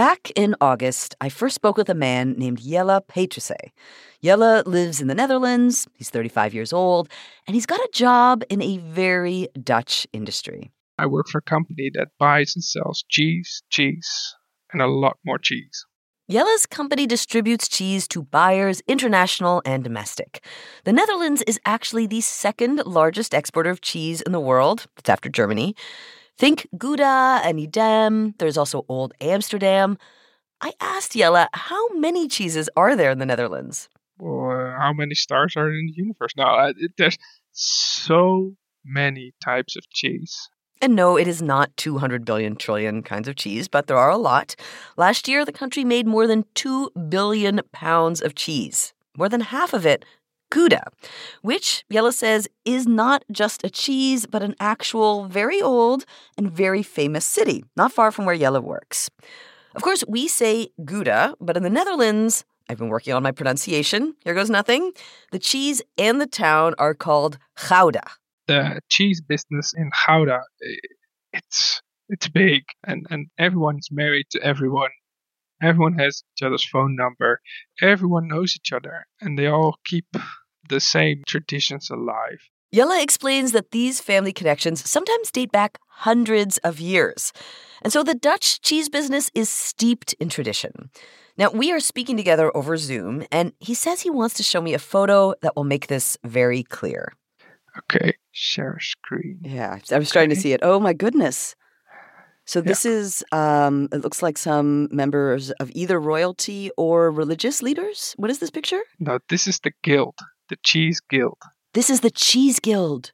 Back in August, I first spoke with a man named Jelle Peterse. Jelle lives in the Netherlands, he's 35 years old, and he's got a job in a very Dutch industry. I work for a company that buys and sells cheese, cheese, and a lot more cheese. Jelle's company distributes cheese to buyers, international and domestic. The Netherlands is actually the second largest exporter of cheese in the world. It's after Germany. Think Gouda and Edam. There's also Old Amsterdam. I asked Jelle, how many cheeses are there in the Netherlands? Or how many stars are in the universe? Now, it, there's so many types of cheese. And no, it is not 200 billion trillion kinds of cheese, but there are a lot. Last year, the country made more than 2 billion pounds of cheese. More than half of it Gouda, which Jelle says is not just a cheese, but an actual very old and very famous city, not far from where Jelle works. Of course, we say Gouda, but in the Netherlands, I've been working on my pronunciation. Here goes nothing. The cheese and the town are called Gouda. The cheese business in Gouda, eh, it's it's big, and and everyone's married to everyone. Everyone has each other's phone number. Everyone knows each other, and they all keep the same traditions alive. Jelle explains that these family connections sometimes date back hundreds of years. And so the Dutch cheese business is steeped in tradition. Now, we are speaking together over Zoom, and he says he wants to show me a photo that will make this very clear. Okay, share screen. Yeah, I'm starting to see it. Oh my goodness. So this yeah. is um it looks like some members of either royalty or religious leaders. What is this picture? No, this is the guild the Cheese Guild. This is the Cheese Guild.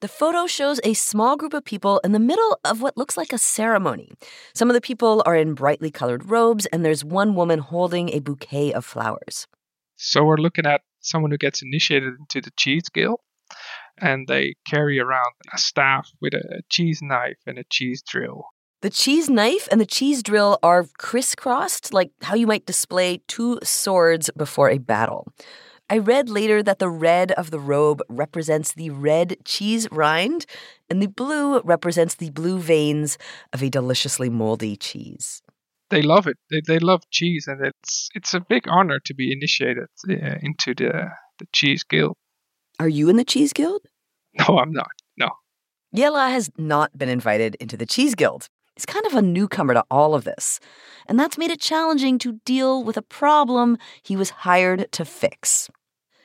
The photo shows a small group of people in the middle of what looks like a ceremony. Some of the people are in brightly colored robes, and there's one woman holding a bouquet of flowers. So we're looking at someone who gets initiated into the Cheese Guild, and they carry around a staff with a cheese knife and a cheese drill. The cheese knife and the cheese drill are crisscrossed, like how you might display two swords before a battle. I read later that the red of the robe represents the red cheese rind, and the blue represents the blue veins of a deliciously moldy cheese. They love it. They, they love cheese, and it's it's a big honor to be initiated uh, into the the cheese guild. Are you in the cheese guild? No, I'm not. No. Jelle has not been invited into the cheese guild. He's kind of a newcomer to all of this, and that's made it challenging to deal with a problem he was hired to fix.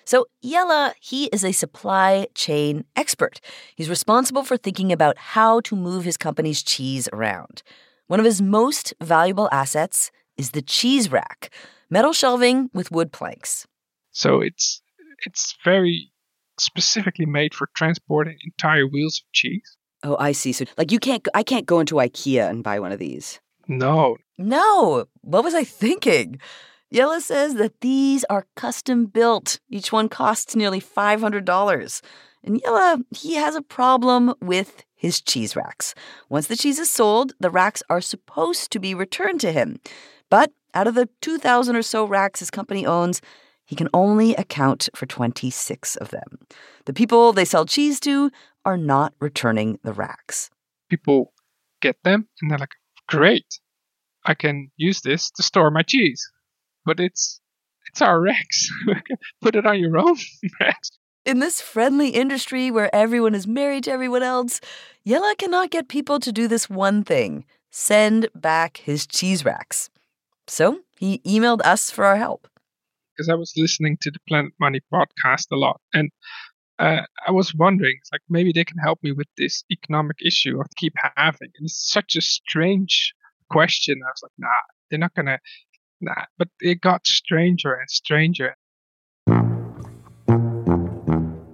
So, Jelle, he is a supply chain expert. He's responsible for thinking about how to move his company's cheese around. One of his most valuable assets is the cheese rack, metal shelving with wood planks. So it's it's very specifically made for transporting entire wheels of cheese. Oh, I see. So like you can't I can't go into IKEA and buy one of these. No. No. What was I thinking? Jelle says that these are custom built. Each one costs nearly $500. And Jelle, he has a problem with his cheese racks. Once the cheese is sold, the racks are supposed to be returned to him. But out of the 2,000 or so racks his company owns, he can only account for 26 of them. The people they sell cheese to are not returning the racks. People get them and they're like, great, I can use this to store my cheese but it's it's our Rex. Put it on your own Rex. In this friendly industry where everyone is married to everyone else, Jelle cannot get people to do this one thing send back his cheese racks. So he emailed us for our help. Because I was listening to the Planet Money podcast a lot, and uh, I was wondering, like maybe they can help me with this economic issue I keep having. And it's such a strange question. I was like, nah, they're not gonna Nah, but it got stranger and stranger.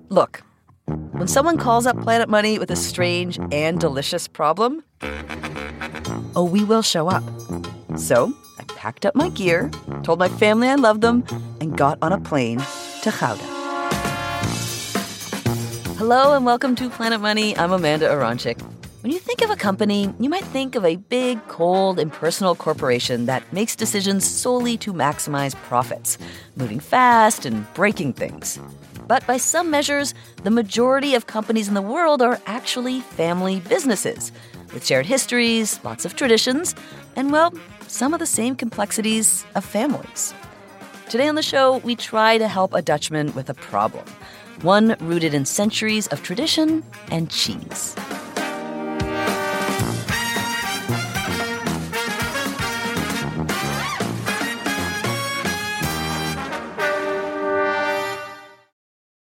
Look, when someone calls up Planet Money with a strange and delicious problem, oh, we will show up. So I packed up my gear, told my family I loved them, and got on a plane to Gouda. Hello and welcome to Planet Money. I'm Amanda Aronczyk. When you think of a company, you might think of a big, cold, impersonal corporation that makes decisions solely to maximize profits, moving fast and breaking things. But by some measures, the majority of companies in the world are actually family businesses with shared histories, lots of traditions, and well, some of the same complexities of families. Today on the show, we try to help a Dutchman with a problem, one rooted in centuries of tradition and cheese.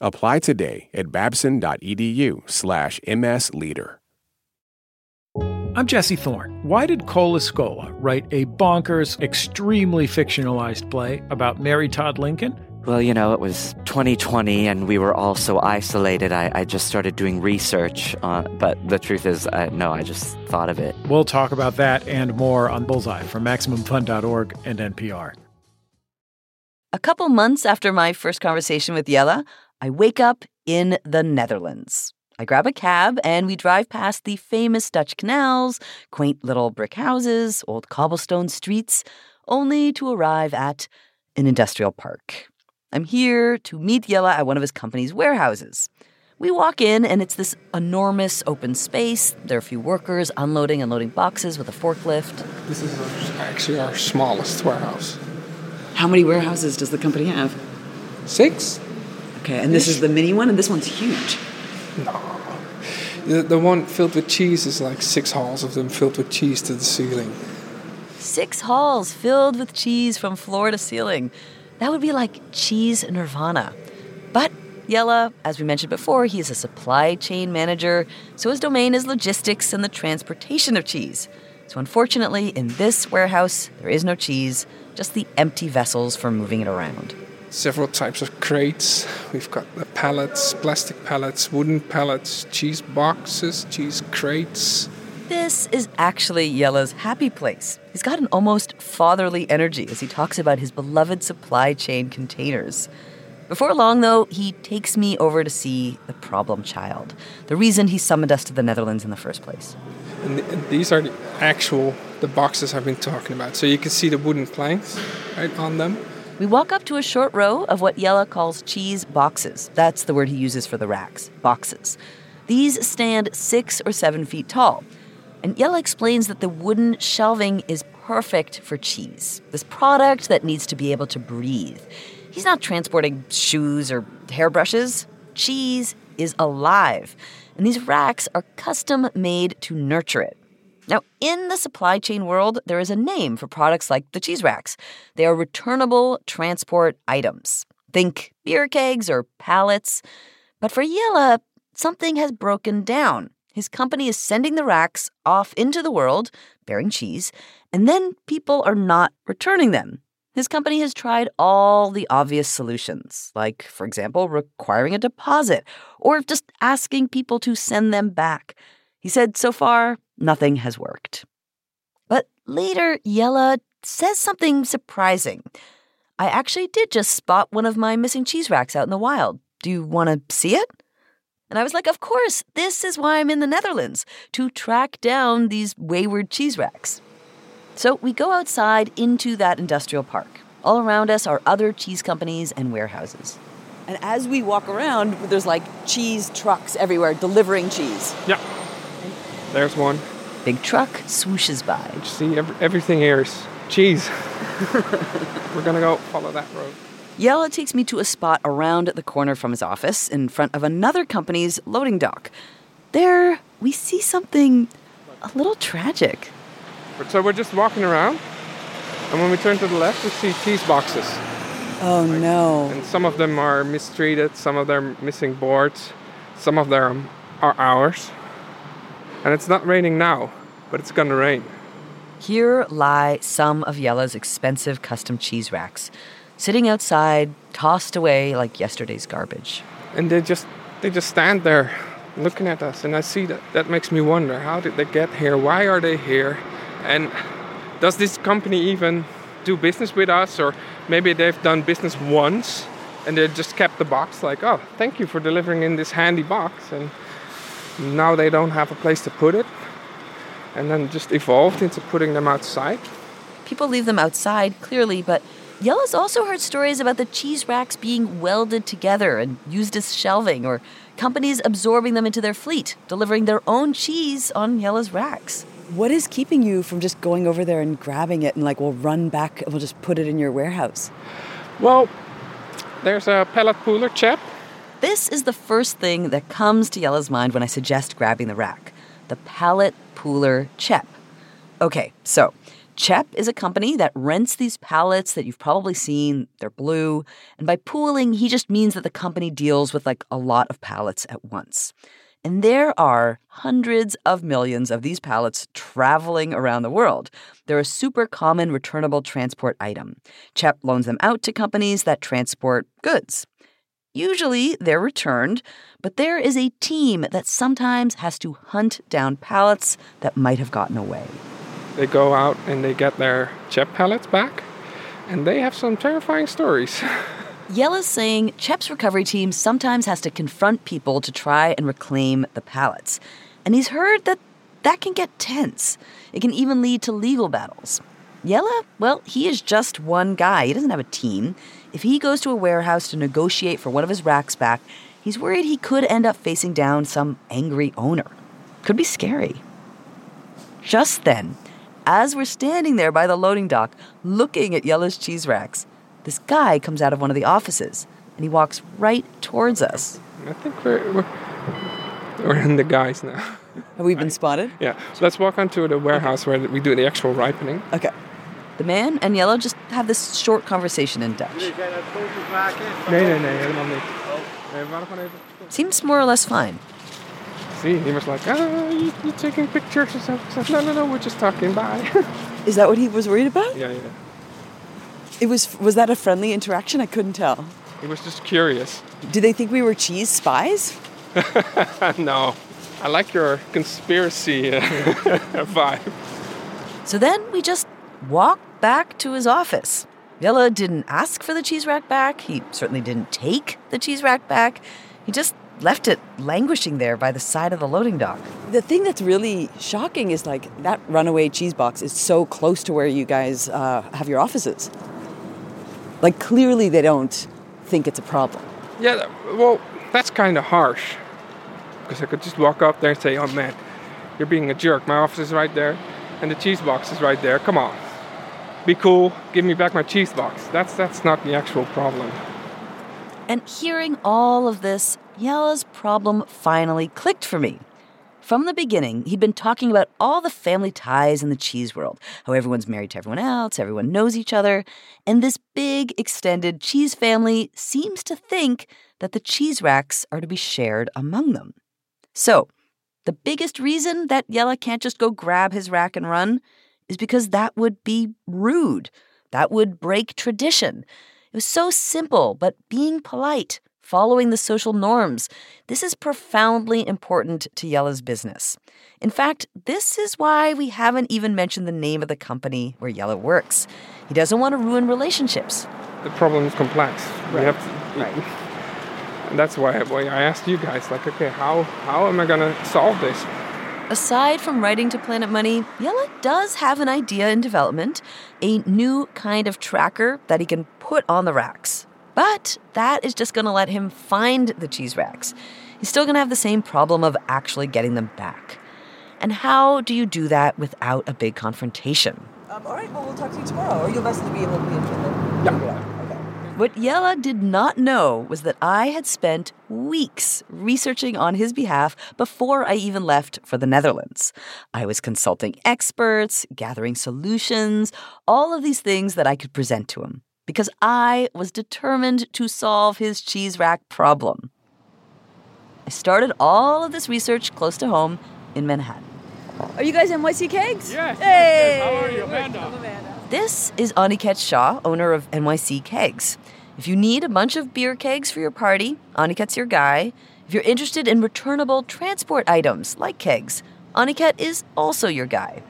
Apply today at babson.edu slash msleader. I'm Jesse Thorne. Why did Cole Escola write a bonkers, extremely fictionalized play about Mary Todd Lincoln? Well, you know, it was 2020 and we were all so isolated. I, I just started doing research. Uh, but the truth is, uh, no, I just thought of it. We'll talk about that and more on Bullseye from MaximumFun.org and NPR. A couple months after my first conversation with Jelle, I wake up in the Netherlands. I grab a cab and we drive past the famous Dutch canals, quaint little brick houses, old cobblestone streets, only to arrive at an industrial park. I'm here to meet Jelle at one of his company's warehouses. We walk in, and it's this enormous open space. There are a few workers unloading and loading boxes with a forklift. This is actually our smallest warehouse. How many warehouses does the company have? Six? Okay, and this is the mini one, and this one's huge. No. The, the one filled with cheese is like six halls of them filled with cheese to the ceiling. Six halls filled with cheese from floor to ceiling. That would be like cheese nirvana. But Jelle, as we mentioned before, he is a supply chain manager, so his domain is logistics and the transportation of cheese. So unfortunately, in this warehouse, there is no cheese, just the empty vessels for moving it around. Several types of crates. We've got the pallets, plastic pallets, wooden pallets, cheese boxes, cheese crates. This is actually Jelle's happy place. He's got an almost fatherly energy as he talks about his beloved supply chain containers. Before long, though, he takes me over to see the problem child, the reason he summoned us to the Netherlands in the first place. And these are the actual the boxes I've been talking about. So you can see the wooden planks right on them. We walk up to a short row of what Jelle calls cheese boxes. That's the word he uses for the racks, boxes. These stand six or seven feet tall. And Jelle explains that the wooden shelving is perfect for cheese, this product that needs to be able to breathe. He's not transporting shoes or hairbrushes. Cheese is alive, and these racks are custom made to nurture it. Now, in the supply chain world, there is a name for products like the cheese racks. They are returnable transport items. Think beer kegs or pallets. But for Jelle, something has broken down. His company is sending the racks off into the world, bearing cheese, and then people are not returning them. His company has tried all the obvious solutions, like, for example, requiring a deposit or just asking people to send them back. He said so far, nothing has worked. But later, Jelle says something surprising. I actually did just spot one of my missing cheese racks out in the wild. Do you want to see it? And I was like, Of course, this is why I'm in the Netherlands, to track down these wayward cheese racks. So we go outside into that industrial park. All around us are other cheese companies and warehouses. And as we walk around, there's like cheese trucks everywhere delivering cheese. Yeah. There's one. Big truck swooshes by. See, every, everything here is cheese. We're gonna go follow that road. Jelle takes me to a spot around the corner from his office in front of another company's loading dock. There, we see something a little tragic. So we're just walking around, And when we turn to the left, we see cheese boxes. Oh no. And some of them are mistreated, some of them missing boards, some of them are ours. And it's not raining now, but it's gonna rain. Here lie some of Jelle's expensive custom cheese racks, sitting outside, tossed away like yesterday's garbage. And they just they just stand there looking at us and I see that that makes me wonder how did they get here? Why are they here? And does this company even do business with us or maybe they've done business once and they just kept the box like, "Oh, thank you for delivering in this handy box." And now they don't have a place to put it. And then just evolved into putting them outside. People leave them outside, clearly, but Jelle's also heard stories about the cheese racks being welded together and used as shelving, or companies absorbing them into their fleet, delivering their own cheese on Jelle's racks. What is keeping you from just going over there and grabbing it and like we'll run back and we'll just put it in your warehouse? Well, there's a pallet pooler CHEP. This is the first thing that comes to Jelle's mind when I suggest grabbing the rack the pallet pooler CHEP. Okay, so CHEP is a company that rents these pallets that you've probably seen. They're blue. And by pooling, he just means that the company deals with like a lot of pallets at once. And there are hundreds of millions of these pallets traveling around the world. They're a super common returnable transport item. CHEP loans them out to companies that transport goods. Usually they're returned, but there is a team that sometimes has to hunt down pallets that might have gotten away. They go out and they get their CHEP pallets back, and they have some terrifying stories. Jelle's saying CHEP's recovery team sometimes has to confront people to try and reclaim the pallets. And he's heard that that can get tense. It can even lead to legal battles. Jelle, well, he is just one guy. He doesn't have a team. If he goes to a warehouse to negotiate for one of his racks back, he's worried he could end up facing down some angry owner. Could be scary. Just then, as we're standing there by the loading dock looking at Jelle's cheese racks, this guy comes out of one of the offices and he walks right towards us. I think we're, we're, we're in the guys now. Have we been spotted? Yeah, so let's walk onto the warehouse where we do the actual ripening. Okay. The man and Jelle just have this short conversation in Dutch. Seems more or less fine. See, he was like, ah, you, you taking pictures or something? No, no, no, we're just talking, bye. Is that what he was worried about? yeah, yeah. It was was that a friendly interaction? I couldn't tell. He was just curious. Did they think we were cheese spies? no, I like your conspiracy uh, vibe. So then we just walk back to his office. Jelle didn't ask for the cheese rack back. He certainly didn't take the cheese rack back. He just left it languishing there by the side of the loading dock. The thing that's really shocking is like that runaway cheese box is so close to where you guys uh, have your offices. Like clearly they don't think it's a problem. Yeah, well, that's kind of harsh. Because I could just walk up there and say, oh man, you're being a jerk. My office is right there, and the cheese box is right there. Come on. Be cool. Give me back my cheese box. That's, that's not the actual problem. And hearing all of this, Jelle's problem finally clicked for me. From the beginning, he'd been talking about all the family ties in the cheese world, how everyone's married to everyone else, everyone knows each other, and this big extended cheese family seems to think that the cheese racks are to be shared among them. So, the biggest reason that Jelle can't just go grab his rack and run is because that would be rude. That would break tradition. It was so simple, but being polite, following the social norms, this is profoundly important to Jelle's business. In fact, this is why we haven't even mentioned the name of the company where Jelle works. He doesn't want to ruin relationships. The problem is complex. We Right, have to, And that's why, why I asked you guys, like, okay, how, how am I going to solve this? Aside from writing to Planet Money, Jelle does have an idea in development a new kind of tracker that he can put on the racks. But that is just going to let him find the cheese racks. He's still going to have the same problem of actually getting them back. And how do you do that without a big confrontation? Um, all right, well, we'll talk to you tomorrow, or you'll message me and we'll be in Finland. Yeah. Okay. What Jelle did not know was that I had spent weeks researching on his behalf before I even left for the Netherlands. I was consulting experts, gathering solutions, all of these things that I could present to him, because I was determined to solve his cheese rack problem. I started all of this research close to home in Manhattan. Are you guys NYC Kegs? Yes. Hey! How are you, Amanda? This is Aniket Shah, owner of NYC Kegs. If you need a bunch of beer kegs for your party, Aniket's your guy. If you're interested in returnable transport items like kegs, Aniket is also your guy.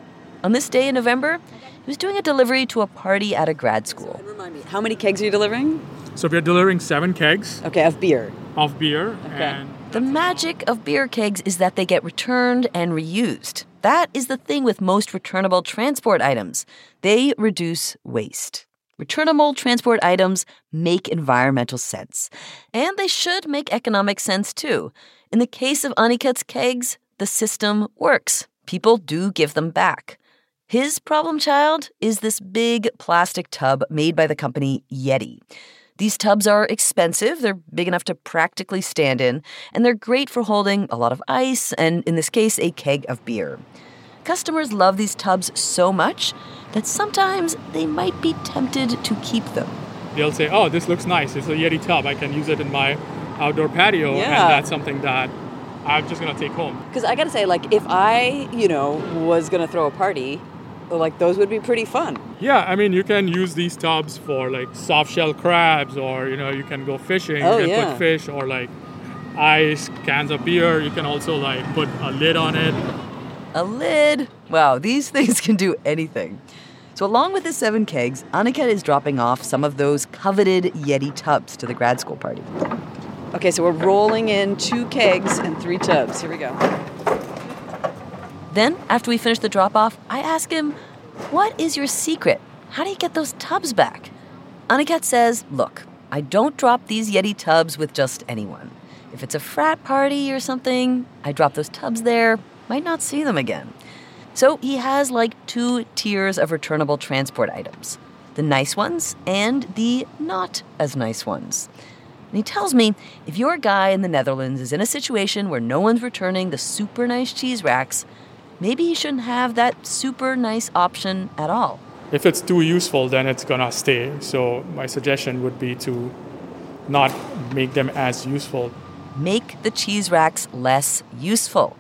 On this day in November, he was doing a delivery to a party at a grad school. Remind me, how many kegs are you delivering? So we're delivering seven kegs Okay, of beer. of beer, and The magic of beer kegs is that they get returned and reused. That is the thing with most returnable transport items. They reduce waste. Returnable transport items make environmental sense. And they should make economic sense too. In the case of Aniket's kegs, the system works. People do give them back. His problem child is this big plastic tub made by the company Yeti. These tubs are expensive, they're big enough to practically stand in, and they're great for holding a lot of ice and, in this case, a keg of beer. Customers love these tubs so much that sometimes they might be tempted to keep them. they'll say, "Oh, this looks nice. It's a Yeti tub. I can use it in my outdoor patio, Yeah. and that's something that I'm just gonna take home." Because I gotta say, like, if I, you know, was gonna throw a party, like, those would be pretty fun. Yeah, I mean, you can use these tubs for like soft shell crabs, or you know, you can go fishing. Oh, you can yeah. put fish or like ice, cans of beer. You can also like put a lid on it. A lid. Wow, these things can do anything. So, along with his seven kegs, Aniket is dropping off some of those coveted Yeti tubs to the grad school party. Okay, so we're rolling in two kegs and three tubs. Here we go. Then, after we finish the drop off, I ask him, What is your secret? How do you get those tubs back? Aniket says, Look, I don't drop these Yeti tubs with just anyone. If it's a frat party or something, I drop those tubs there, might not see them again. So he has like two tiers of returnable transport items the nice ones and the not as nice ones. And he tells me if your guy in the Netherlands is in a situation where no one's returning the super nice cheese racks, maybe he shouldn't have that super nice option at all. If it's too useful, then it's gonna stay. So my suggestion would be to not make them as useful. Make the cheese racks less useful.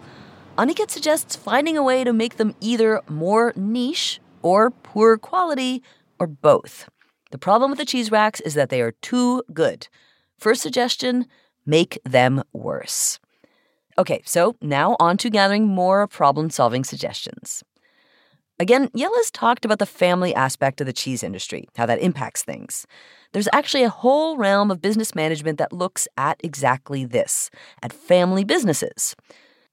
Aniket suggests finding a way to make them either more niche or poor quality or both. The problem with the cheese racks is that they are too good. First suggestion make them worse. Okay, so now on to gathering more problem solving suggestions. Again, Jelle's talked about the family aspect of the cheese industry, how that impacts things. There's actually a whole realm of business management that looks at exactly this at family businesses.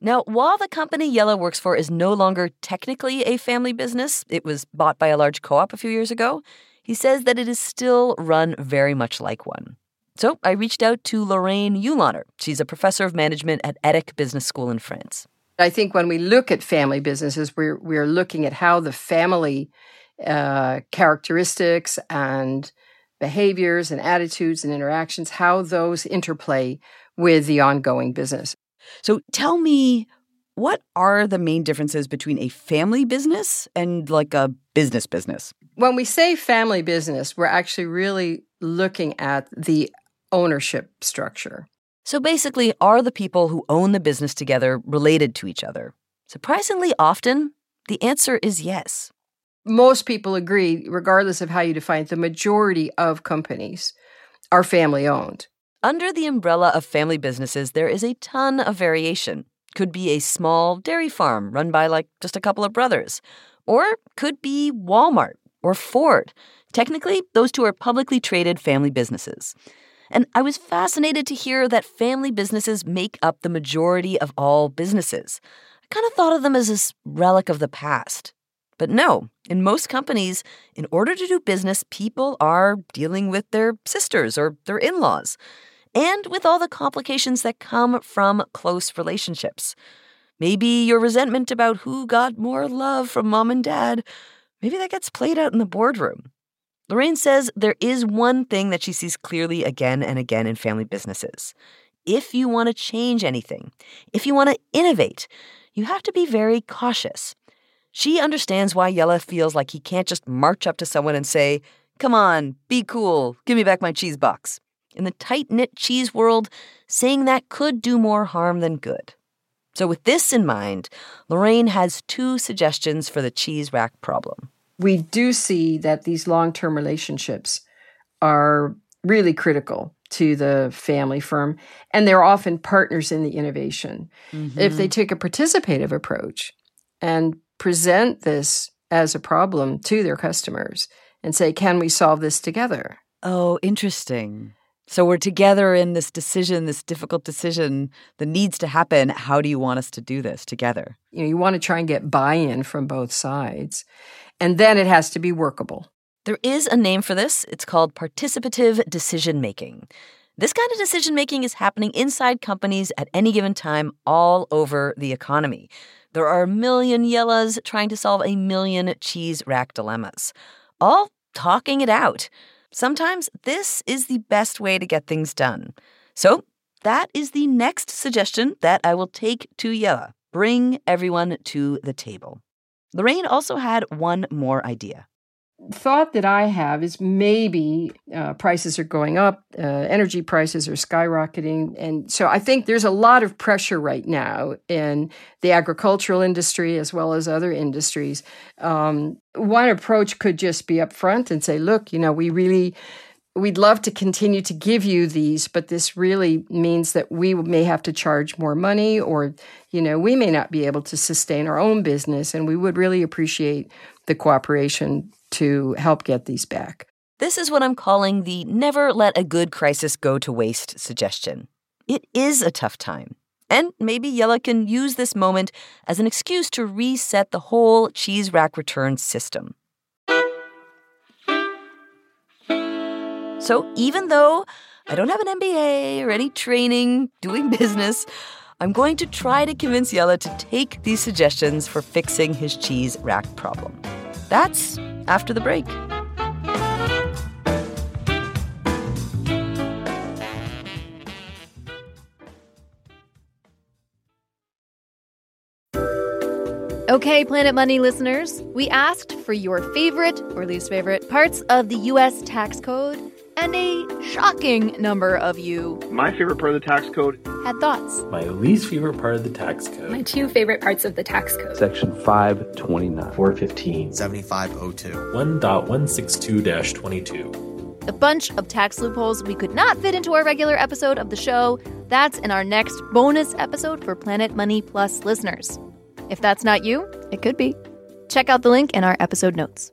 Now, while the company Jelle works for is no longer technically a family business, it was bought by a large co op a few years ago, he says that it is still run very much like one. So I reached out to Lorraine Uhlaner. She's a professor of management at EDHEC Business School in France. I think when we look at family businesses, we're we're looking at how the family uh, characteristics and behaviors and attitudes and interactions, how those interplay with the ongoing business. So tell me, what are the main differences between a family business and like a business business? When we say family business, we're actually really looking at the ownership structure. So basically, are the people who own the business together related to each other? Surprisingly often, the answer is yes. Most people agree, regardless of how you define it, the majority of companies are family owned. Under the umbrella of family businesses, there is a ton of variation. Could be a small dairy farm run by like just a couple of brothers, or could be Walmart or Ford. Technically, those two are publicly traded family businesses. And I was fascinated to hear that family businesses make up the majority of all businesses. I kind of thought of them as this relic of the past. But no, in most companies, in order to do business, people are dealing with their sisters or their in laws, and with all the complications that come from close relationships. Maybe your resentment about who got more love from mom and dad, maybe that gets played out in the boardroom. Lorraine says there is one thing that she sees clearly again and again in family businesses. If you want to change anything, if you want to innovate, you have to be very cautious. She understands why Jelle feels like he can't just march up to someone and say, Come on, be cool, give me back my cheese box. In the tight knit cheese world, saying that could do more harm than good. So, with this in mind, Lorraine has two suggestions for the cheese rack problem. We do see that these long term relationships are really critical to the family firm, and they're often partners in the innovation. Mm-hmm. If they take a participative approach and present this as a problem to their customers and say, Can we solve this together? Oh, interesting. So we're together in this decision, this difficult decision that needs to happen. How do you want us to do this together? You know, you want to try and get buy-in from both sides. And then it has to be workable. There is a name for this. It's called participative decision making. This kind of decision making is happening inside companies at any given time all over the economy. There are a million Jelles trying to solve a million cheese rack dilemmas, all talking it out. Sometimes this is the best way to get things done. So, that is the next suggestion that I will take to Jelle. Bring everyone to the table. Lorraine also had one more idea thought that I have is maybe uh, prices are going up, uh, energy prices are skyrocketing. And so I think there's a lot of pressure right now in the agricultural industry as well as other industries. Um, one approach could just be upfront and say, look, you know, we really. We'd love to continue to give you these, but this really means that we may have to charge more money or, you know, we may not be able to sustain our own business. And we would really appreciate the cooperation to help get these back. This is what I'm calling the never let a good crisis go to waste suggestion. It is a tough time. And maybe Jelle can use this moment as an excuse to reset the whole cheese rack return system. So even though I don't have an MBA or any training doing business, I'm going to try to convince Jelle to take these suggestions for fixing his cheese rack problem. That's after the break. Okay, Planet Money listeners, we asked for your favorite or least favorite parts of the US tax code and a shocking number of you. My favorite part of the tax code had thoughts. My least favorite part of the tax code. My two favorite parts of the tax code. Section 529, 415, 7502, 1.162 22. A bunch of tax loopholes we could not fit into our regular episode of the show. That's in our next bonus episode for Planet Money Plus listeners. If that's not you, it could be. Check out the link in our episode notes.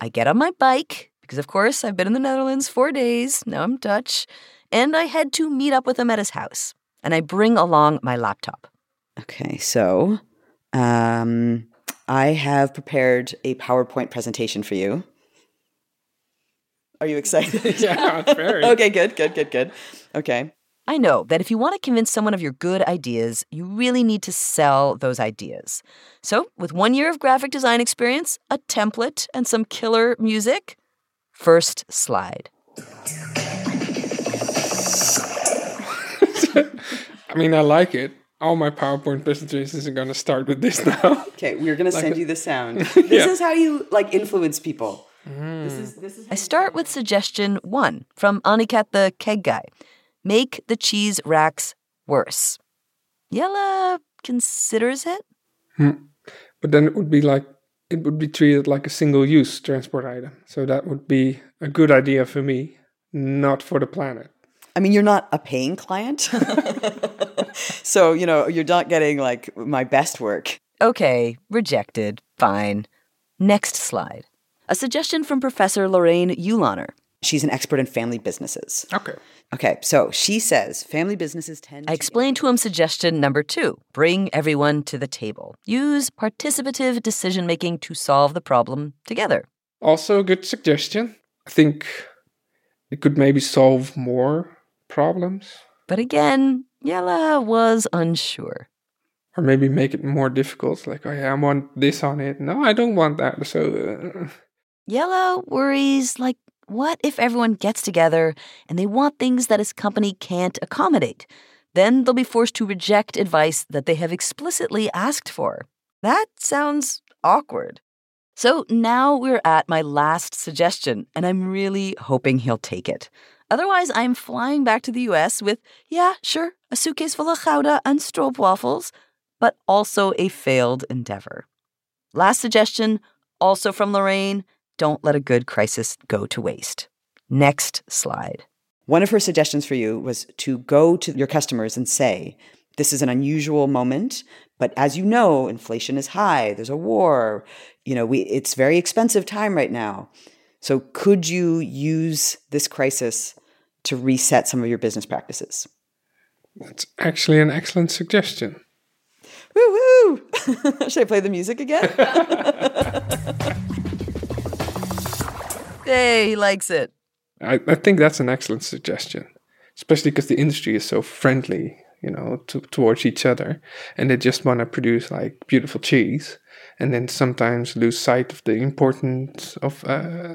I get on my bike, because of course I've been in the Netherlands four days, now I'm Dutch, and I head to meet up with him at his house. And I bring along my laptop. Okay, so um, I have prepared a PowerPoint presentation for you. Are you excited? yeah, very. okay, good, good, good, good. Okay. I know that if you want to convince someone of your good ideas, you really need to sell those ideas. So, with one year of graphic design experience, a template, and some killer music, first slide. I mean, I like it. All my PowerPoint presentations are going to start with this now. Okay, we're going to send you the sound. This yeah. is how you like influence people. This mm. is, this is I start with suggestion one from Aniket the keg guy make the cheese racks worse. Jelle considers it. Hmm. But then it would be like it would be treated like a single use transport item. So that would be a good idea for me, not for the planet. I mean, you're not a paying client. so, you know, you're not getting like my best work. Okay, rejected. Fine. Next slide. A suggestion from Professor Lorraine Uhlaner. She's an expert in family businesses. Okay. Okay, so she says family businesses tend I explained to him suggestion number two bring everyone to the table. Use participative decision making to solve the problem together. Also, a good suggestion. I think it could maybe solve more problems. But again, Jelle was unsure. Or maybe make it more difficult. Like, oh yeah, I want this on it. No, I don't want that. So. Uh... Jelle worries like what if everyone gets together and they want things that his company can't accommodate? Then they'll be forced to reject advice that they have explicitly asked for. That sounds awkward. So now we're at my last suggestion, and I'm really hoping he'll take it. Otherwise, I'm flying back to the US with, yeah, sure, a suitcase full of Gouda and stroopwafels, but also a failed endeavor. Last suggestion, also from Lorraine don't let a good crisis go to waste. Next slide. One of her suggestions for you was to go to your customers and say, this is an unusual moment, but as you know, inflation is high, there's a war, you know, we it's very expensive time right now. So could you use this crisis to reset some of your business practices? That's actually an excellent suggestion. Woo woo! Should I play the music again? Hey, he likes it. I, I think that's an excellent suggestion, especially because the industry is so friendly, you know, to, towards each other, and they just want to produce like beautiful cheese, and then sometimes lose sight of the importance of uh,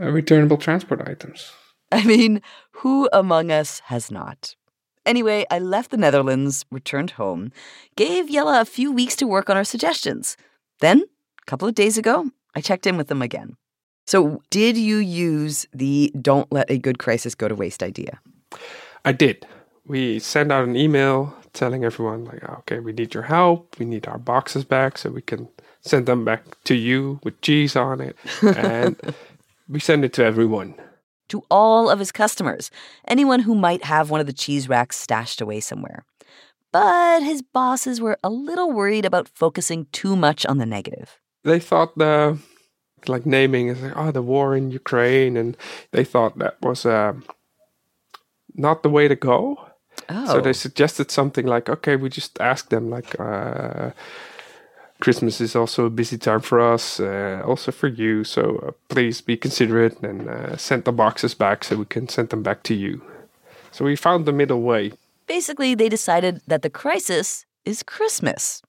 uh, returnable transport items. I mean, who among us has not? Anyway, I left the Netherlands, returned home, gave Jelle a few weeks to work on our suggestions. Then, a couple of days ago, I checked in with them again. So, did you use the don't let a good crisis go to waste idea? I did. We sent out an email telling everyone, like, oh, okay, we need your help. We need our boxes back so we can send them back to you with cheese on it. And we send it to everyone. To all of his customers, anyone who might have one of the cheese racks stashed away somewhere. But his bosses were a little worried about focusing too much on the negative. They thought the like naming is like, oh, the war in Ukraine, and they thought that was uh, not the way to go. Oh. So they oh. suggested something like, okay, we just ask them like, uh, Christmas is also a busy time for us, uh, also for you. So uh, please be considerate and uh, send the boxes back so we can send them back to you. So we found the middle way. Basically, they decided that the crisis is Christmas.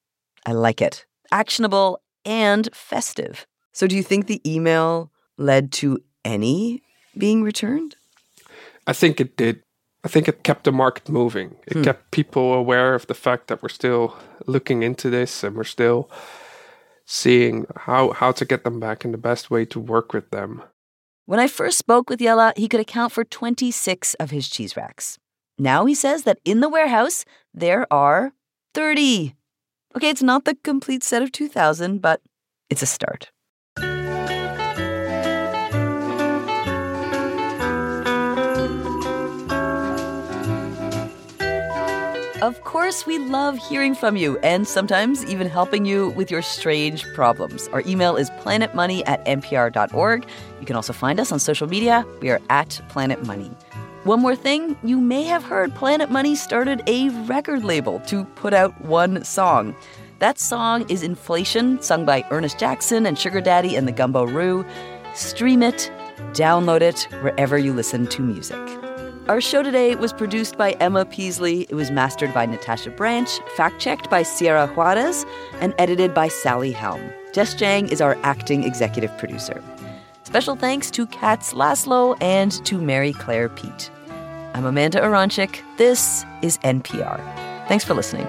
I like it. Actionable and festive. So, do you think the email led to any being returned? I think it did. I think it kept the market moving. It hmm. kept people aware of the fact that we're still looking into this and we're still seeing how, how to get them back and the best way to work with them. When I first spoke with Jelle, he could account for 26 of his cheese racks. Now he says that in the warehouse, there are 30. Okay, it's not the complete set of 2,000, but it's a start. Of course, we love hearing from you and sometimes even helping you with your strange problems. Our email is planetmoney at npr.org. You can also find us on social media. We are at Planet Money. One more thing, you may have heard Planet Money started a record label to put out one song. That song is Inflation, sung by Ernest Jackson and Sugar Daddy and the Gumbo Roo. Stream it, download it wherever you listen to music. Our show today was produced by Emma Peasley. It was mastered by Natasha Branch, fact checked by Sierra Juarez, and edited by Sally Helm. Jess Jiang is our acting executive producer. Special thanks to Katz Laszlo and to Mary Claire Pete. I'm Amanda Aronczyk. This is NPR. Thanks for listening.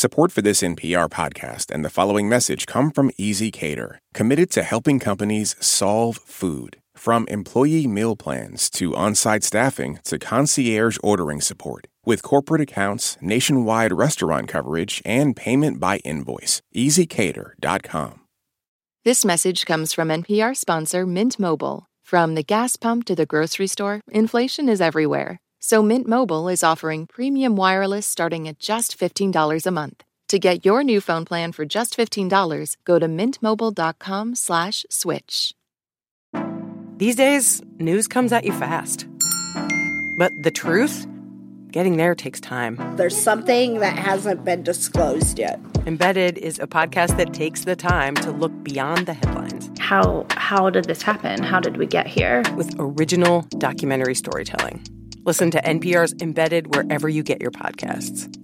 Support for this NPR podcast and the following message come from ezCater, committed to helping companies solve food. From employee meal plans to on site staffing to concierge ordering support. With corporate accounts, nationwide restaurant coverage, and payment by invoice. ezCater.com. This message comes from NPR sponsor Mint Mobile. From the gas pump to the grocery store, inflation is everywhere. So Mint Mobile is offering premium wireless starting at just $15 a month. To get your new phone plan for just $15, go to mintmobile.com slash switch. These days, news comes at you fast. But the truth? Getting there takes time. There's something that hasn't been disclosed yet. Embedded is a podcast that takes the time to look beyond the headlines. How how did this happen? How did we get here? With original documentary storytelling. Listen to NPR's Embedded wherever you get your podcasts.